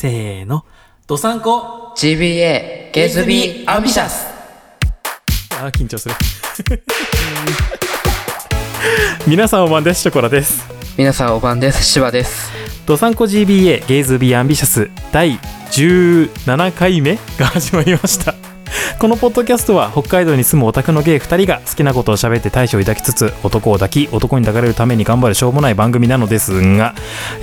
せーの。道産子 GBA Gays be ambitiousあー、緊張する。皆さんおばんです。ショコラです。皆さんおばんです芝ですドサンコ GBA ゲイズビーアンビシャス第17回目が始まりました。このポッドキャストは北海道に住むオタクのゲイ2人が好きなことを喋って大志を抱きつつ男を抱き男に抱かれるために頑張るしょうもない番組なのですが、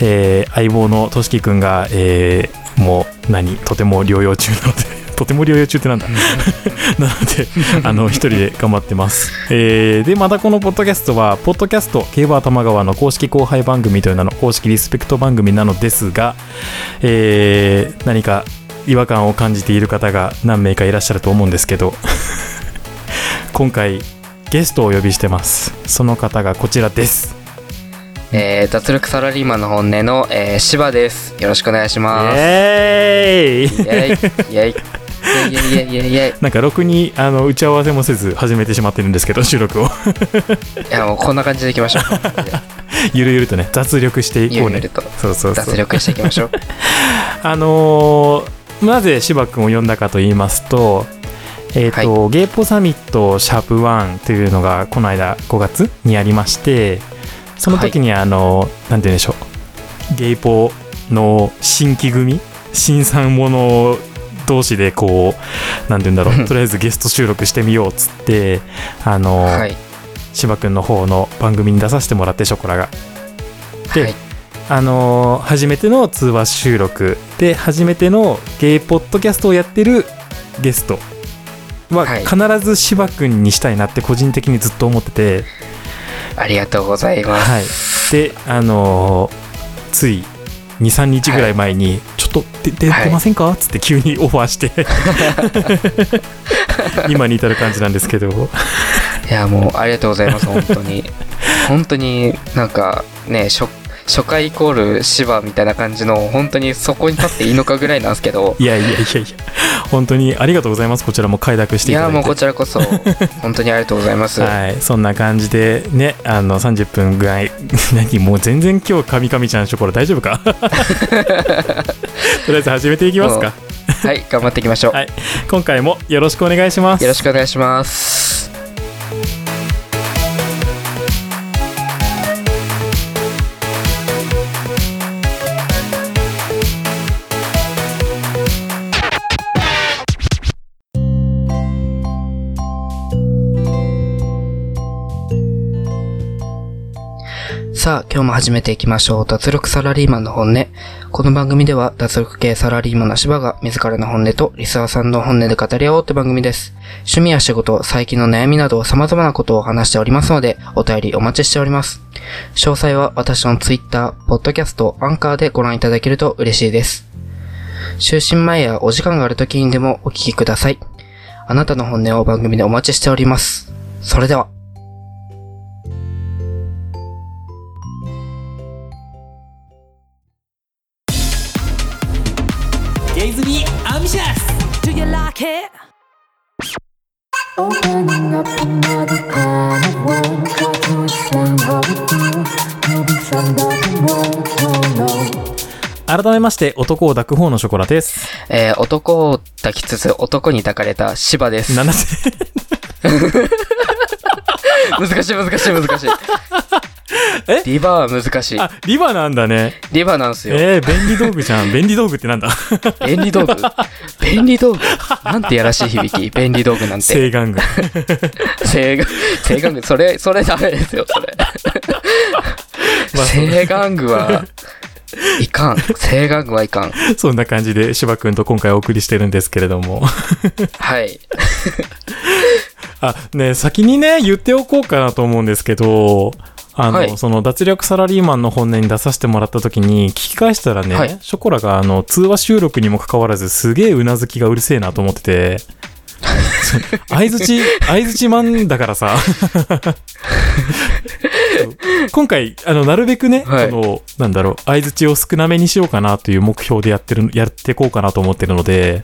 えー相棒のとしきくんが、えーもう何とても療養中なのでとても療養中ってなんだ？なのであの一人で頑張ってます、えーでまたこのポッドキャストはポッドキャスト競馬玉川の公式後輩番組という名の公式リスペクト番組なのですが、えー何か違和感を感じている方が何名かいらっしゃると思うんですけど 今回ゲストをお呼びしてます。その方がこちらです。えー、脱力サラリーマンの本音の、えー、芝です。よろしくお願いしイます。エーイ。イェイ。イェイ。イェイ。イ なんかろくにあの打ち合わせもせず始めてしまってるんですけど 収録を。いやもうこんな感じでいきましょう。ゆるゆるとね雑力していこうね。ゆるゆるとそうそうそう。脱力していきましょう。あのーなぜ芝君を呼んだかと言いますと,、えーとゲイポサミットシャープ1というのがこの間5月にありましてその時にあの、なんて言うんでしょう。ゲイポの新規組新参者同士でこうなんて言うんだろう。とりあえずゲスト収録してみようっつってあのー、はい。芝君の方の番組に出させてもらってショコラが。ではいあのー初めての通話収録で初めてのゲイポッドキャストをやってるゲストははい。必ず芝君にしたいなって個人的にずっと思ってて、ありがとうございます、はい、であのーつい23日ぐらい前に、ちょっと出ませんか？っつって急にオファーして。今に至る感じなんですけど。いやもうありがとうございます。本当に。本当になんかね初初回イコール芝みたいな感じの本当にそこに立っていいのかぐらいなんですけど。いやいやいやいや本当にありがとうございます。こちらも快諾していただいていやもうこちらこそ本当にありがとうございます、はい、そんな感じでね、あの30分ぐらい、何、もう全然今日、カミカミちゃん、ショコラ大丈夫か？とりあえず始めていきますか。はい頑張っていきましょう、はい今回もよろしくお願いします。よろしくお願いしますさあ、今日も始めていきましょう。脱力サラリーマンの本音。この番組では、脱力系サラリーマンの芝が自らの本音とリスナーさんの本音で語り合おうって番組です。趣味や仕事、最近の悩みなど様々なことを話しておりますので、お便りお待ちしております。詳細は私のツイッター、ポッドキャスト、アンカーでご覧いただけると嬉しいです。就寝前やお時間がある時にでもお聞きください。あなたの本音を番組でお待ちしております。それでは。ゲイズビーアンビシャス Do you like it? Opening up another can of worms Try to explain how it feels To be in words, no, no 改めまして、男を抱く方のショコラです。えー、男を抱きつつ男に抱かれた芝です。なんだ難しい難しい難しい。え？リバーは難しい。あ、リバなんだね。リバーなんすよ。えー、便利道具じゃん。便利道具ってなんだ？便利道具？便利道具？なんてやらしい響き？便利道具なんて。正眼具。正眼、正眼具、それ、それダメですよ、それ。まあ正眼具は、いかん。正眼具はいかん。そんな感じで、芝くんと今回お送りしてるんですけれども。はい。あ、ね先にね、言っておこうかなと思うんですけど、あの、はいその脱力サラリーマンの本音に出させてもらった時に聞き返したらね、はいショコラがあの通話収録にもかかわらずすげえうなずきがうるせえなと思ってて、相づち、相づちマンだからさ。今回、あの、なるべくね、はいその、なんだろう、相づちを少なめにしようかなという目標でやってる、やっていこうかなと思ってるので、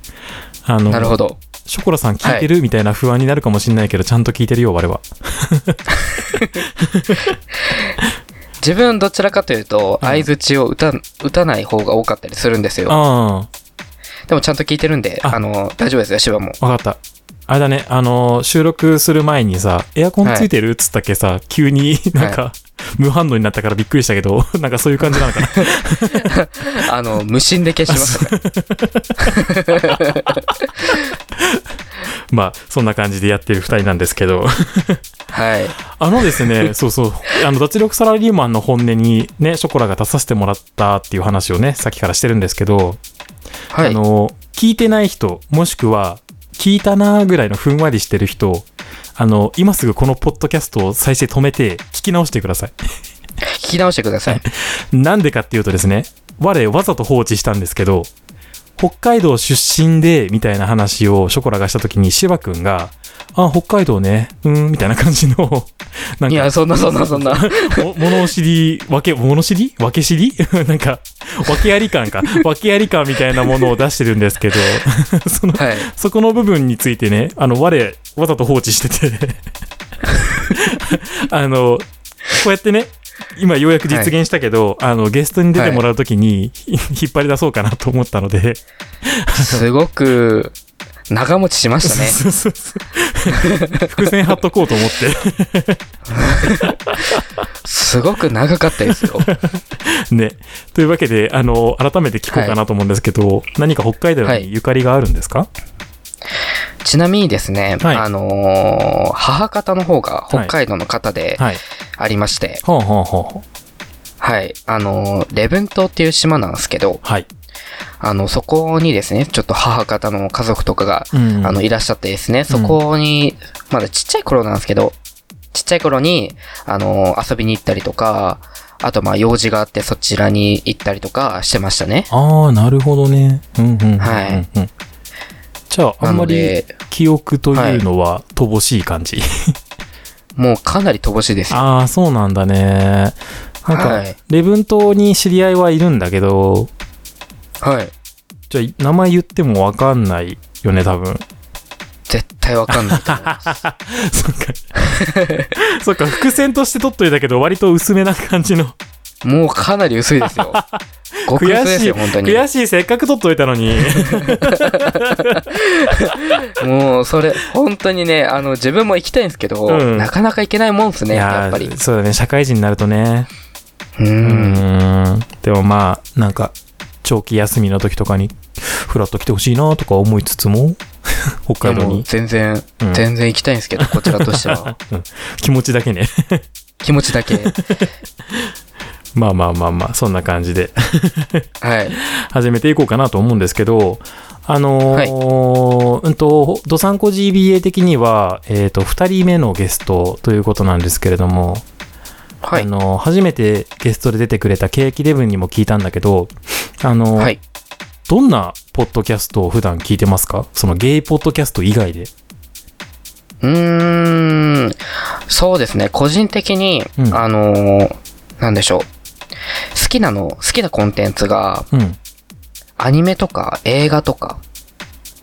あの、なるほど。ショコラさん聞いてる、みたいな不安になるかもしれないけど、ちゃんと聞いてるよ、我は。自分どちらかというと、うん相づちを打た、打たない方が多かったりするんですよ。あでもちゃんと聞いてるんで、ああの、大丈夫ですよ、芝も。あ、わかった。あれだね、あのー収録する前にさ、エアコンついてる？っつったっけさ、急になんか、無反応になったからびっくりしたけど、なんかそういう感じなのかな。あの、無心で消しましたから。まあ、そんな感じでやってる二人なんですけど。はい。あのですね、そうそう、あの、脱力サラリーマンの本音にね、ショコラが出させてもらったっていう話をね、さっきからしてるんですけど、はい。あの、聞いてない人、もしくは、聞いたなーぐらいのふんわりしてる人、あの、今すぐこのポッドキャストを再生止めて、聞き直してください。聞き直してください。なんでかっていうとですね、我わざと放置したんですけど、北海道出身で、みたいな話をショコラがした時に、芝くんが、あ、北海道ね、うーん、みたいな感じの、なんかいや、、そんなそんなそんな。も物知り、わけ、物知り？わけ知り？なんか、訳あり感か。訳あり感みたいなものを出してるんですけど、その、はい。そこの部分についてね、あの、我、わざと放置してて、あの、こうやってね、今ようやく実現したけど、あの、ゲストに出てもらうときに、引っ張り出そうかなと思ったので、すごく、長持ちしましたね。そうそうそう伏線貼っとこうと思って、すごく長かったですよ。ね。というわけで、あの、改めて聞こうかなと思うんですけど、何か北海道にゆかりがあるんですか、ちなみにですね、はいあのー母方の方が北海道の方ではい。ありまして、ほうほうほうほう。はい、あのー、礼文島っていう島なんですけど、はい。あの、そこにですね、ちょっと母方の家族とかが、うんあの、いらっしゃってですね、そこに、まだちっちゃい頃なんですけど、ちっちゃい頃に、あのー遊びに行ったりとか、あとまあ用事があってそちらに行ったりとかしてましたね。ああ、なるほどね。うんうんうんうんうん。はいじゃあ、あなんまり記憶というのは乏しい感じ？もうかなり乏しいですよ。ああ、そうなんだね。なんか、はい礼文島に知り合いはいるんだけど、はい。じゃあ、名前言ってもわかんないよね、多分。絶対わかんないと思います。そっか。そっか、伏線として取っといたけど、割と薄めな感じの。もうかなり薄いですよ。極薄悔しい、ですよ、本当に。悔しい、せっかく取っといたのに。もう、それ、本当にね、あの、自分も行きたいんですけど、うんなかなか行けないもんですね、いやっぱり。ーそうだね、社会人になるとね。う。うん。でもまあ、なんか、長期休みの時とかに、フラッと来てほしいなとか思いつつも、北海道に全然、うん全然行きたいんですけど、こちらとしては。気持ちだけね。気持ちだけ。まあまあまあまあ、そんな感じではい。始めていこうかなと思うんですけど、あのーうんと、ドサンコ GBA 的には、えっ、と、二人目のゲストということなんですけれども、はい。あのー初めてゲストで出てくれたケーキデブンにも聞いたんだけど、あのーはい。どんなポッドキャストを普段聞いてますか？そのゲイポッドキャスト以外で。うーん、そうですね。個人的に、うんあのーなんでしょう。好きなの、好きなコンテンツが、うん。アニメとか映画とか、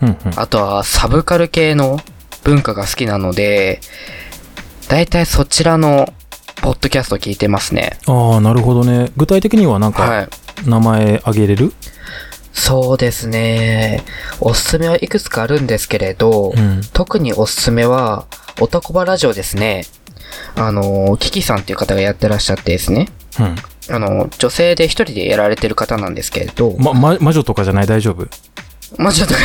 うんうん。あとはサブカル系の文化が好きなので、だいたいそちらのポッドキャスト聞いてますね。ああ、なるほどね。具体的にはなんか、はい。名前あげれる？そうですね。おすすめはいくつかあるんですけれど、うん。特におすすめは、オタコバラジオですね。あの、キキさんっていう方がやってらっしゃってですね。うん。あの、女性で一人でやられてる方なんですけれど、ま、ま、魔女とかじゃない？大丈夫？魔女とか、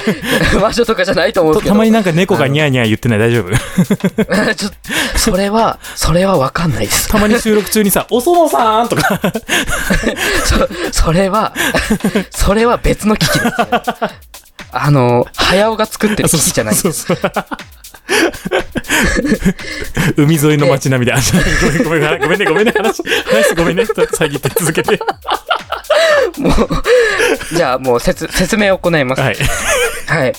魔女とかじゃないと思うんですけど。たたまになんか猫がニャーニャー言ってない？大丈夫？ちょそれは、それはわかんないです。たまに収録中にさ、おそのさんとか。そ、それは、それは別の機器ですね。あの、早尾が作ってる機器じゃないんです。そうそう海沿いの街並みで、あ、ごめんごめん、ごめんね、ごめんね、話、話ごめんね、遮って続けて。もう、じゃあもう説、説明を行います。はい。はい。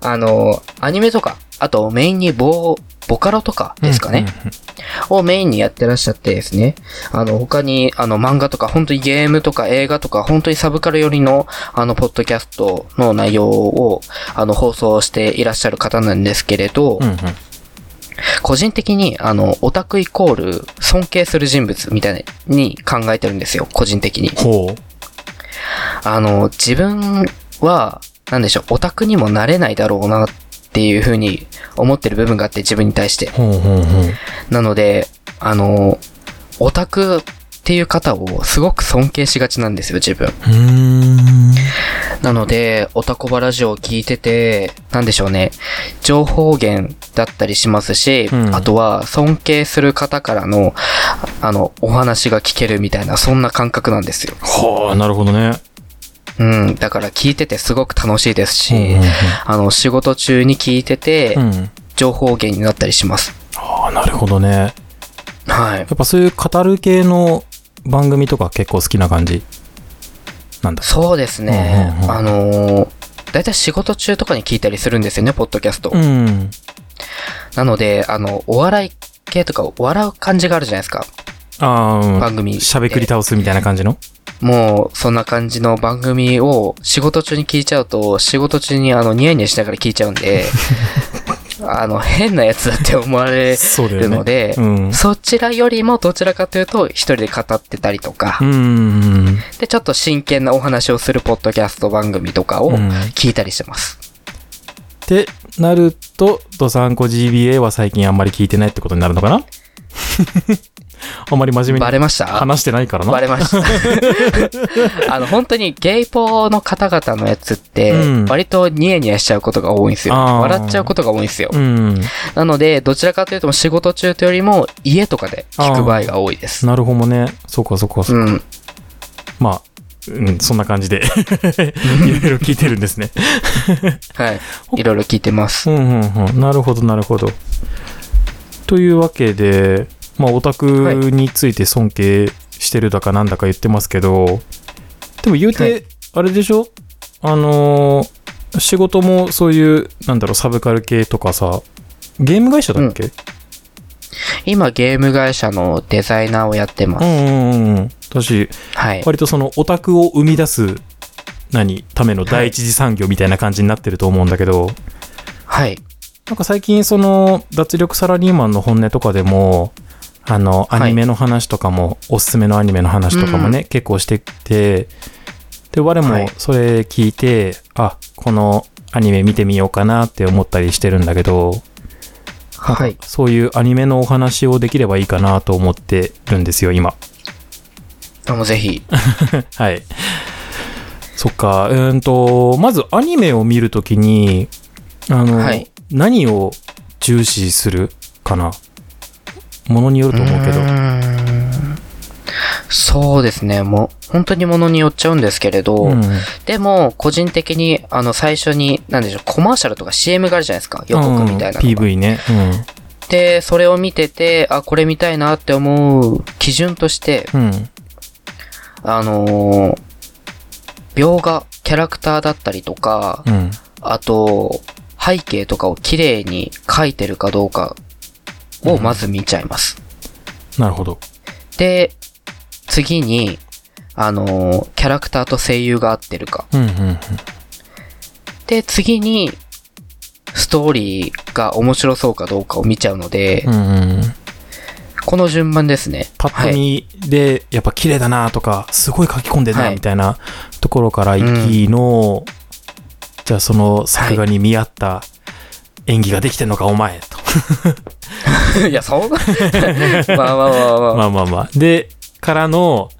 あの、アニメとか、あとメインにボー、ボカロとかですかね。をメインにやってらっしゃってですね。あの、他に、あの、漫画とか、本当にゲームとか映画とか、本当にサブカル寄りの、あの、ポッドキャストの内容を、あの、放送していらっしゃる方なんですけれど、うんうん。個人的に、あの、オタクイコール尊敬する人物みたいに考えてるんですよ、個人的に。ほあの、自分は、なんでしょう、オタクにもなれないだろうなっていう風に思ってる部分があって、自分に対してう。。ほうほうほう。なので、あの、オタクっていう方をすごく尊敬しがちなんですよ、自分。うーん。なので、オタコバラジオを聞いてて、なんでしょうね、情報源だったりしますし、うんあとは尊敬する方からの、あの、お話が聞けるみたいな、そんな感覚なんですよ。はあ、なるほどね。うん、だから聞いててすごく楽しいですし、うんうんうんあの、仕事中に聞いてて、うん。情報源になったりします。ああ、なるほどね。はいや。っぱそういう語る系の番組とか結構好きな感じ？なんだ？そうですね。うんうんうんあのー、だいたい仕事中とかに聞いたりするんですよね、ポッドキャスト。うん。なので、あの、お笑い系とか笑う感じがあるじゃないですか。ああ、うん。番組。しゃべくり倒すみたいな感じの？もう、そんな感じの番組を仕事中に聞いちゃうと、仕事中にあの、ニヤニヤしながら聞いちゃうんで、あの、変なやつだって思われ。るので、うん。そちらよりもどちらかというと、一人で語ってたりとかう、ん。で、ちょっと真剣なお話をするポッドキャスト番組とかをうん聞いたりしてます。ってなると、ドサンコ GBA は最近あんまり聞いてないってことになるのかな？あんまり真面目にバレました？話してないからな。バレました。あの、本当にゲイポの方々のやつってうん、割とニヤニヤしちゃうことが多いんですよ。笑っちゃうことが多いんですよ。うん。なので、どちらかというと仕事中というよりも家とかで聞く場合が多いです。なるほどね。そうかそうかそうか。うん。まあ、うん、そんな感じで、いろいろ聞いてるんですね。はい。いろいろ聞いてます。うんうんうん。なるほどなるほど。というわけで、まあ、オタクについて尊敬してるだかなんだか言ってますけど、でも言うはて、あれでしょ？あのー仕事もそういう、なんだろう、サブカル系とかさ、ゲーム会社だっけ、今ゲーム会社のデザイナーをやってます。うん、うんうんうん。私、はい。割とそのオタクを生み出す、何、ための第一次産業みたいな感じになってると思うんだけど、はい。なんか最近その脱力サラリーマンの本音とかでも、あの、はいアニメの話とかも、おすすめのアニメの話とかもね、結構してて、で、我もはいそれ聞いて、あ、このアニメ見てみようかなって思ったりしてるんだけど、はい。そういうアニメのお話をできればいいかなと思ってるんですよ、今。あもうぜひ。はい。そっか、うーんと、まずアニメを見るときに、あの、はい何を重視するかな？ものによると思うけど。そうですね。もう、本当にものによっちゃうんですけれど、うんでも、個人的に、あの、最初に、なんでしょう、コマーシャルとか CM があるじゃないですか。予告みたいなうん PV ね。で、それを見てて、あ、これ見たいなって思う基準として、うん。うん。あのー描画、キャラクターだったりとか、うん。あと、背景とかを綺麗に描いてるかどうかをまず見ちゃいます。なるほど。で、次に、あのーキャラクターと声優が合ってるか。うんうんうん。で、次に、ストーリーが面白そうかどうかを見ちゃうので、うんうん。この順番ですね。パッとはい。見で、やっぱ綺麗だなとか、すごい書き込んでないみたいなところから行きの、じゃあその作画に見合った演技ができてんのか、お前と。いや、そう まあまあまあまあ。まあまあまあ。で、からの、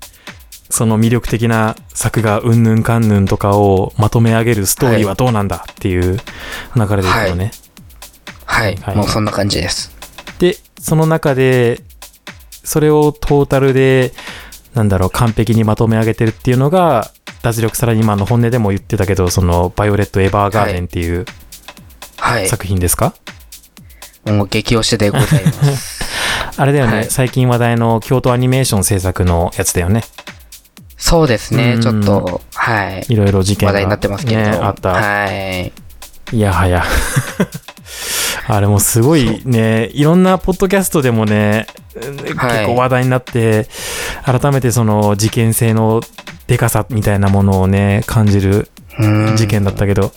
その魅力的な作画、うんぬんかんぬんとかをまとめ上げるストーリーはどうなんだっていう流れでいくのね。はい、はいもうそんな感じです。で、その中で、それをトータルで、なんだろう、完璧にまとめ上げてるっていうのが、脱力サラリーマンの本音でも言ってたけど、その、バイオレット・エヴァーガーデンっていうはい。作品ですか、もう激推しでございます。あれだよね、はい最近話題の京都アニメーション制作のやつだよね。そうですね、うんちょっと、はい。いろいろ事件が、話題になってますけど。ね、あった。はい。いやはや。あれもすごいね、いろんなポッドキャストでもね、結構話題になって、改めてその事件性のでかさみたいなものをね、感じるうん事件だったけど、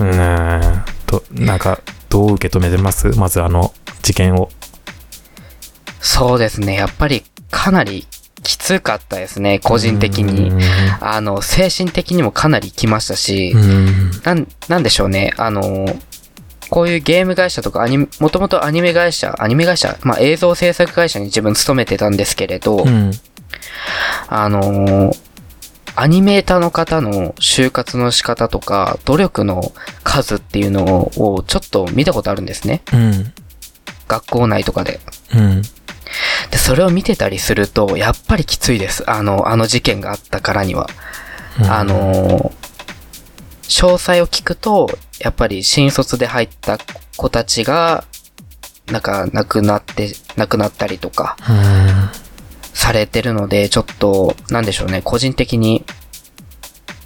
うーん、と、なんか、どう受け止めてます？まずあの事件を。そうですね。やっぱりかなりきつかったですね。個人的に。あの、精神的にもかなりきましたしう、ん。なん、なんでしょうね。あの、こういうゲーム会社とかアニメ、もともとアニメ会社、アニメ会社、まあ映像制作会社に自分勤めてたんですけれど、うん。あのアニメーターの方の就活の仕方とか、努力の数っていうのをちょっと見たことあるんですね。うん。学校内とかで。うん。で、それを見てたりすると、やっぱりきついです。あの、あの事件があったからには。あの詳細を聞くと、やっぱり新卒で入った子たちが、なんか亡くなって、亡くなったりとかうん。されてるので、ちょっと、なんでしょうね、個人的に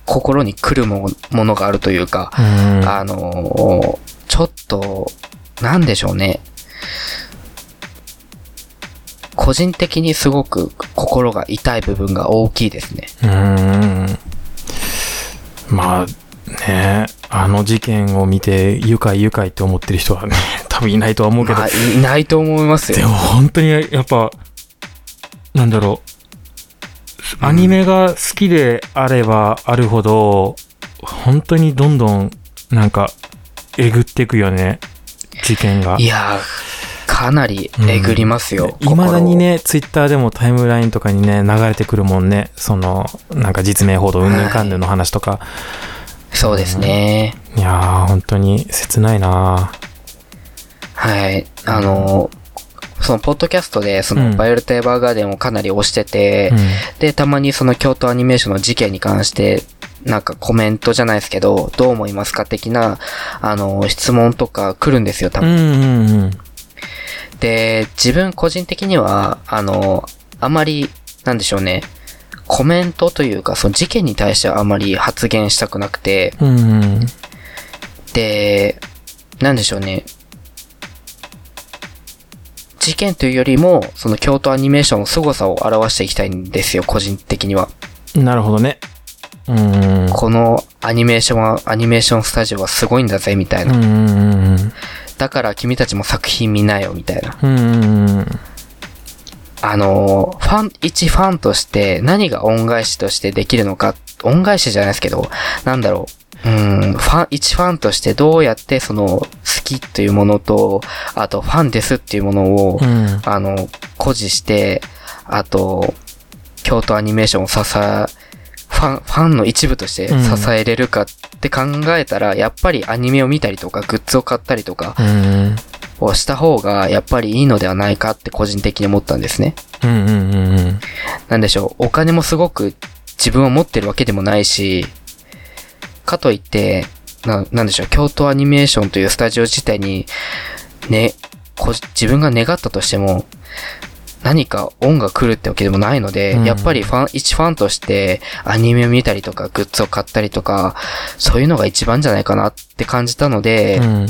心に来るもものがあるというか、うん。あのちょっと、なんでしょうね。個人的にすごく心が痛い部分が大きいですね。うーんまあねあの事件を見て愉快愉快って思ってる人はね 多分いないとは思うけど、まあ、いないと思いますよ。でも本当にやっぱなんだろうアニメが好きであればあるほど本当にどんどんなんかえぐっていくよね事件がいやー、かなりえぐりますよ。いまだに。ね、ツイッターでもタイムラインとかにね、流れてくるもんね。その、なんか実名報道、うんぬんかんぬんの話とか。そうですね。い、やー、本当に切ないなはい。あの、その、ポッドキャストで、そうんの、ヴァイオレット・エヴァーガーデンをかなり推してて、うん。で、たまにその京都アニメーションの事件に関して、なんかコメントじゃないですけど、どう思いますか的な、あの、質問とか来るんですよ、多分。うんうんうん。で、自分個人的には、あの、あまり、なんでしょうね、コメントというか、その事件に対してはあまり発言したくなくて、うんうん。で、なんでしょうね、事件というよりも、その京都アニメーションの凄さを表していきたいんですよ、個人的には。なるほどね。うん。このアニメーションは、アニメーションスタジオはすごいんだぜ、みたいな。うんだから君たちも作品見なよ、みたいな。うんあの、ファン、一ファンとして何が恩返しとしてできるのか、恩返しじゃないですけど、なんだろう。うん、ファン、一ファンとしてどうやってその好きというものと、あとファンですっていうものを、うん。あの、誇示して、あと、京都アニメーションを支え、ファン、ファンの一部として支えれるかって考えたら、やっぱりアニメを見たりとか、グッズを買ったりとかうん。をした方が、やっぱりいいのではないかって個人的に思ったんですね。うんうんうんうん。なんでしょう、お金もすごく自分は持ってるわけでもないし、かといって、な、なんでしょう、京都アニメーションというスタジオ自体に、ね、こ自分が願ったとしても、何か恩が来るってわけでもないので、うんやっぱりファン、一ファンとしてアニメを見たりとか、グッズを買ったりとか、そういうのが一番じゃないかなって感じたので、うん。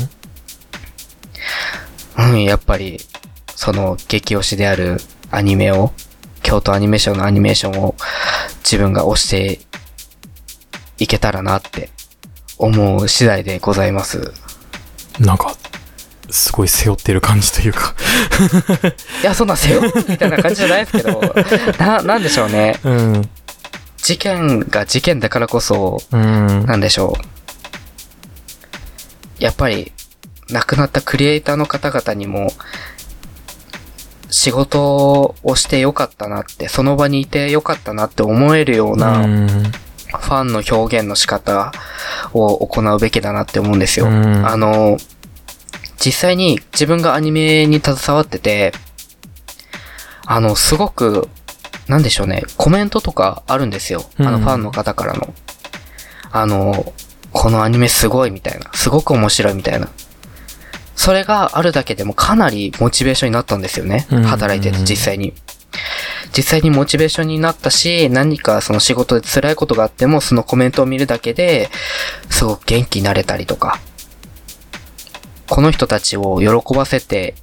うん、やっぱり、その激推しであるアニメを、京都アニメーションのアニメーションを自分が推していけたらなって思う次第でございます。なんか、すごい背負ってる感じというか。いや、そんな背負うみたいな感じじゃないですけど、な、なんでしょうね。うん。事件が事件だからこそ、うん。なんでしょう。やっぱり、亡くなったクリエイターの方々にも、仕事をしてよかったなって、その場にいてよかったなって思えるような、うん。ファンの表現の仕方を行うべきだなって思うんですよ。うんあの、実際に自分がアニメに携わってて、あの、すごく、なんでしょうね、コメントとかあるんですよ。あの、うんファンの方からの。あの、このアニメすごいみたいな。すごく面白いみたいな。それがあるだけでもかなりモチベーションになったんですよね。うん働いてて実際に。実際にモチベーションになったし、何かその仕事で辛いことがあっても、そのコメントを見るだけで、すごく元気になれたりとか、この人たちを喜ばせて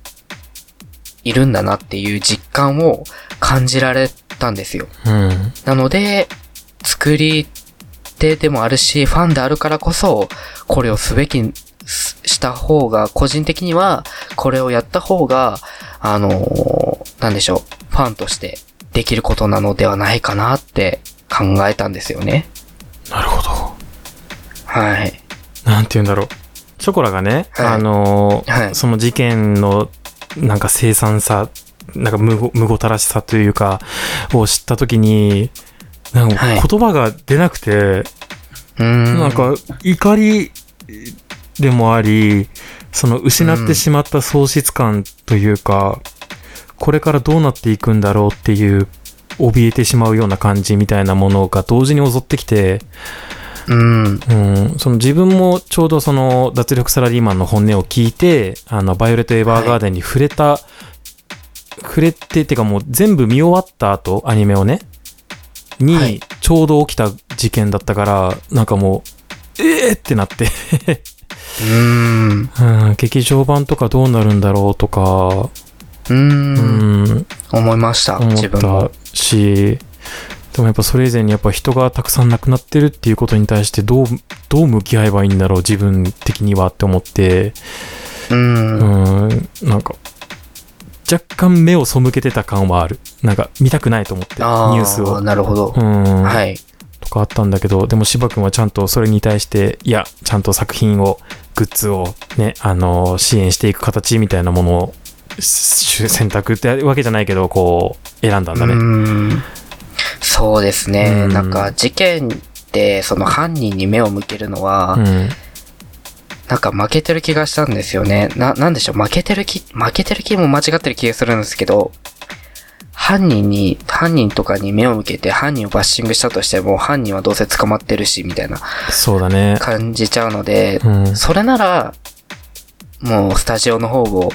いるんだなっていう実感を感じられたんですよ。うん。なので、作り手でもあるし、ファンであるからこそ、これをすべき、すした方が、個人的には、これをやった方が、あのーなんでしょう、ファンとしてできることなのではないかなって考えたんですよね。なるほど。はい。なんて言うんだろう。ショコラがね、はいあのーはいその事件の、なんか凄惨さ、なんか無ご無ごたらしさというか、を知ったときに、なんかはい言葉が出なくて、うーん。なんか怒りでもあり、その失ってしまった喪失感というか、これからどうなっていくんだろうっていう、怯えてしまうような感じみたいなものが同時に襲ってきて、うん。うん、その自分もちょうどその脱力サラリーマンの本音を聞いて、あの、バイオレット・エヴァーガーデンに触れた、触れて、てかもう全部見終わった後、アニメをね、はにい、ちょうど起きた事件だったから、なんかもう、えーってなって、うーん。うん、劇場版とかどうなるんだろうとか、うんん、思いました。思自分もっ。たし、でもやっぱそれ以前にやっぱ人がたくさん亡くなってるっていうことに対してどう、どう向き合えばいいんだろう自分的にはって思って、うん。うん、なんか、若干目を背けてた感はある。なんか見たくないと思って、ニあュースを。なるほど。うん、はい。とかあったんだけど、でも芝君はちゃんとそれに対して、いや、ちゃんと作品を、グッズをね、あの、支援していく形みたいなものを、し選択ってわけじゃないけど、こう、選んだんだね。うーんそうですね。うんなんか事件って、その犯人に目を向けるのは、うん。なんか負けてる気がしたんですよね。な、なんでしょう、負けてる気、負けてる気も間違ってる気がするんですけど、犯人に、犯人とかに目を向けて犯人をバッシングしたとしても、犯人はどうせ捕まってるし、みたいなそうだね。感じちゃうので、うん。それなら、もうスタジオの方を、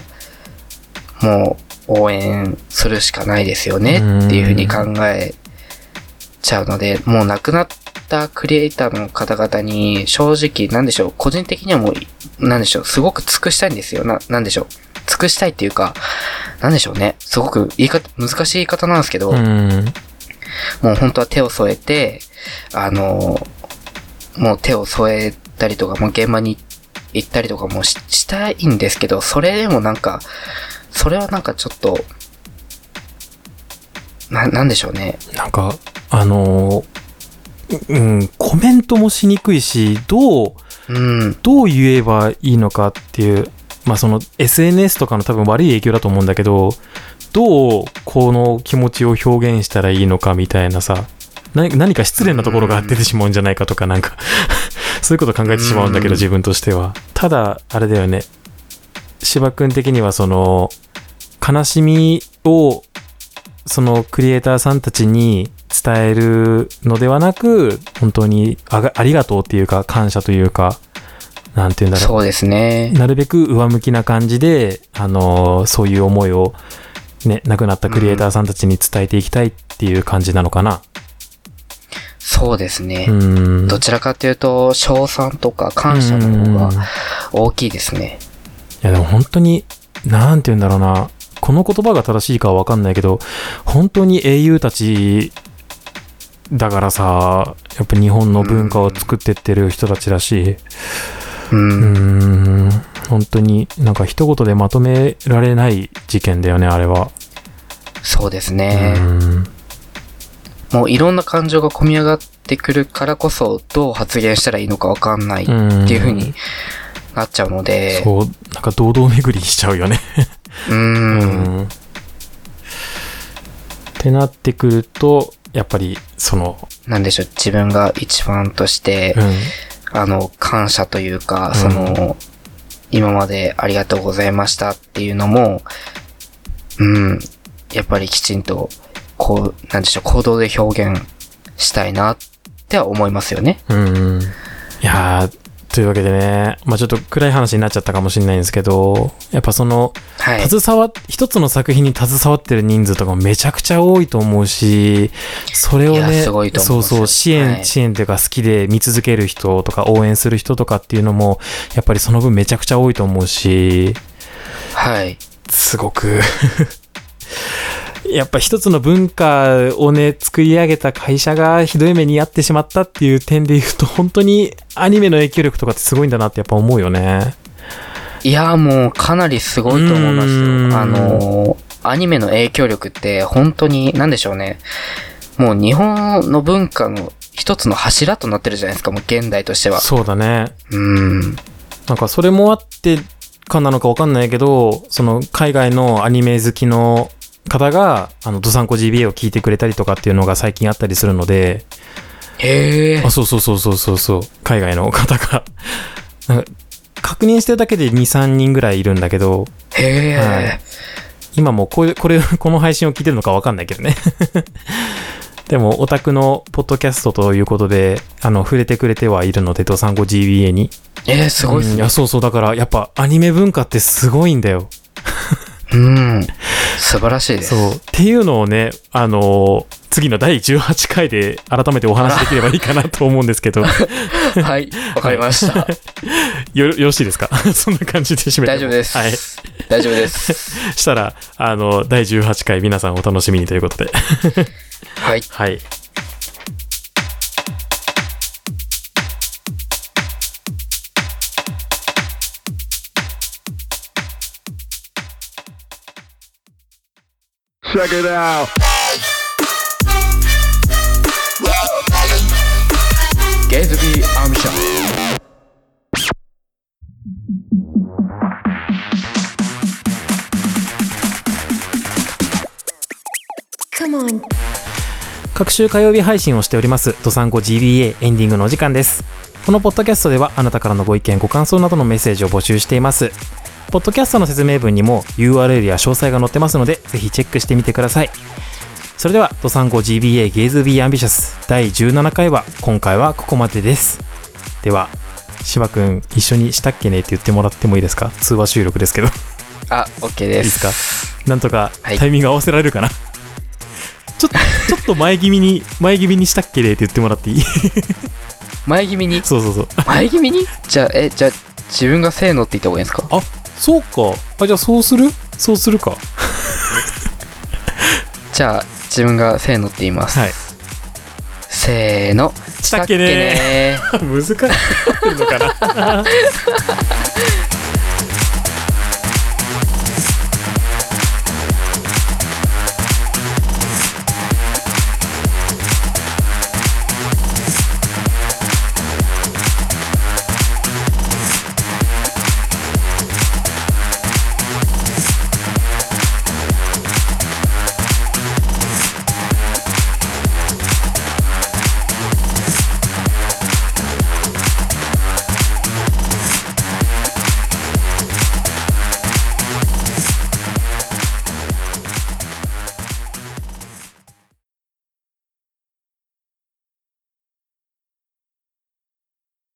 もう応援するしかないですよねっていうふうに考えちゃうので、もう亡くなったクリエイターの方々に正直、なんでしょう、個人的にはもう、なんでしょう、すごく尽くしたいんですよ。な、なんでしょう。尽くしたいっていうか、なんでしょうね。すごく言い方、難しい言い方なんですけど、うん。もう本当は手を添えて、あの、もう手を添えたりとか、もう現場に行ったりとかもししたいんですけど、それでもなんか、それはなんかちょっと、な、なんでしょうね。なんか、あのーうん、コメントもしにくいし、どう、うん、どう言えばいいのかっていう、まあその SNS とかの多分悪い影響だと思うんだけど、どうこの気持ちを表現したらいいのかみたいなさ、何何か失礼なところが出てしまうんじゃないかとかなんか、そういうこと考えてしまうんだけどうん自分としては。ただ、あれだよね、芝君的にはその、悲しみを、そのクリエイターさんたちに伝えるのではなく、本当にあがありがとうっていうか、感謝というか、なんて言うんだろう。そうですね。なるべく上向きな感じで、あのーそういう思いを、ね、亡くなったクリエイターさんたちに伝えていきたいっていう感じなのかな。そうですねう。ん。どちらかというと、賞賛とか感謝のうん方が大きいですね。いやでも本当に、なんて言うんだろうな。この言葉が正しいかはわかんないけど、本当に英雄たちだからさ、やっぱ日本の文化を作ってってる人たちだし、う。うんん、本当になんか一言でまとめられない事件だよね、あれは。そうですうね。ん。もういろんな感情が込み上がってくるからこそ、どう発言したらいいのかわかんないっうんていう風になっちゃうので、そう、なんか堂々巡りしちゃうよね。うーん。ん。ってなってくると、やっぱり、その、なんでしょう、自分が一番としてう、ん。あの、感謝というか、うんその、今までありがとうございましたっていうのも、うん、やっぱりきちんと、こう、なんでしょう、行動で表現したいなっては思いますよね。うん。いやー、というわけでね、まあちょっと暗い話になっちゃったかもしれないんですけど、やっぱその、はい。携わっ、一つの作品に携わってる人数とかもめちゃくちゃ多いと思うし、それをね、そうそう、支援、はい支援というか好きで見続ける人とか応援する人とかっていうのも、やっぱりその分めちゃくちゃ多いと思うし、はい。すごく やっぱ一つの文化をね、作り上げた会社がひどい目に遭ってしまったっていう点で言うと、本当にアニメの影響力とかってすごいんだなってやっぱ思うよね。いや、もうかなりすごいと思いますよ。あの、アニメの影響力って本当に、なんでしょうね。もう日本の文化の一つの柱となってるじゃないですか、もう現代としては。そうだね。うん。なんかそれもあってかなのかわかんないけど、その海外のアニメ好きの方が、あの、ドサンコ GBA を聞いてくれたりとかっていうのが最近あったりするので、へえあ、。そうそうそうそうそうそう、海外の方が。なんか確認してるだけで2、3人ぐらいいるんだけど、へえ、はい今もうこれ、これ、この配信を聞いてるのかわかんないけどね。でも、オタクのポッドキャストということで、あの、触れてくれてはいるので、ドサンコ GBA に。えー、すごいっすねうんいや、。そうそう、だから、やっぱアニメ文化ってすごいんだよ。うん。素晴らしいです。そう。っていうのをね、あのー次の第18回で改めてお話しできればいいかなと思うんですけど、よ、はい、わかりました。よろしいですか？そんな感じで締めて大丈夫です。はい。大丈夫です。したら、あの、第18回皆さんお楽しみにということで。はい。はい。Check it out. ゲイズビーアンビション。Come on. 各週火曜日配信をしております、ドサンコ GBA エンディングのお時間です。このポッドキャストではあなたからのご意見、ご感想などのメッセージを募集しています。ポッドキャストの説明文にも URL や詳細が載ってますので、ぜひチェックしてみてください。それでは、ドサンコ GBA ゲイズビーアンビシャス第17回は、今回はここまでです。では、芝くん、一緒にしたっけね？って言ってもらってもいいですか？通話収録ですけど。いあ、OK いで。ですすか？なんとかはいタイミング合わせられるかな、ちょっと、ちょっと前気味に、前気味にしたっけね？って言ってもらっていい？前気味に？そうそうそう。前気味に？じゃあ、え、じゃあ、自分がせーのって言った方がいいんですか？あ、そうか。あ、じゃあそうする？そうするか。じゃあ、自分がせーのって言います。はい。せーの。したっけね 難しい。合ってるのかな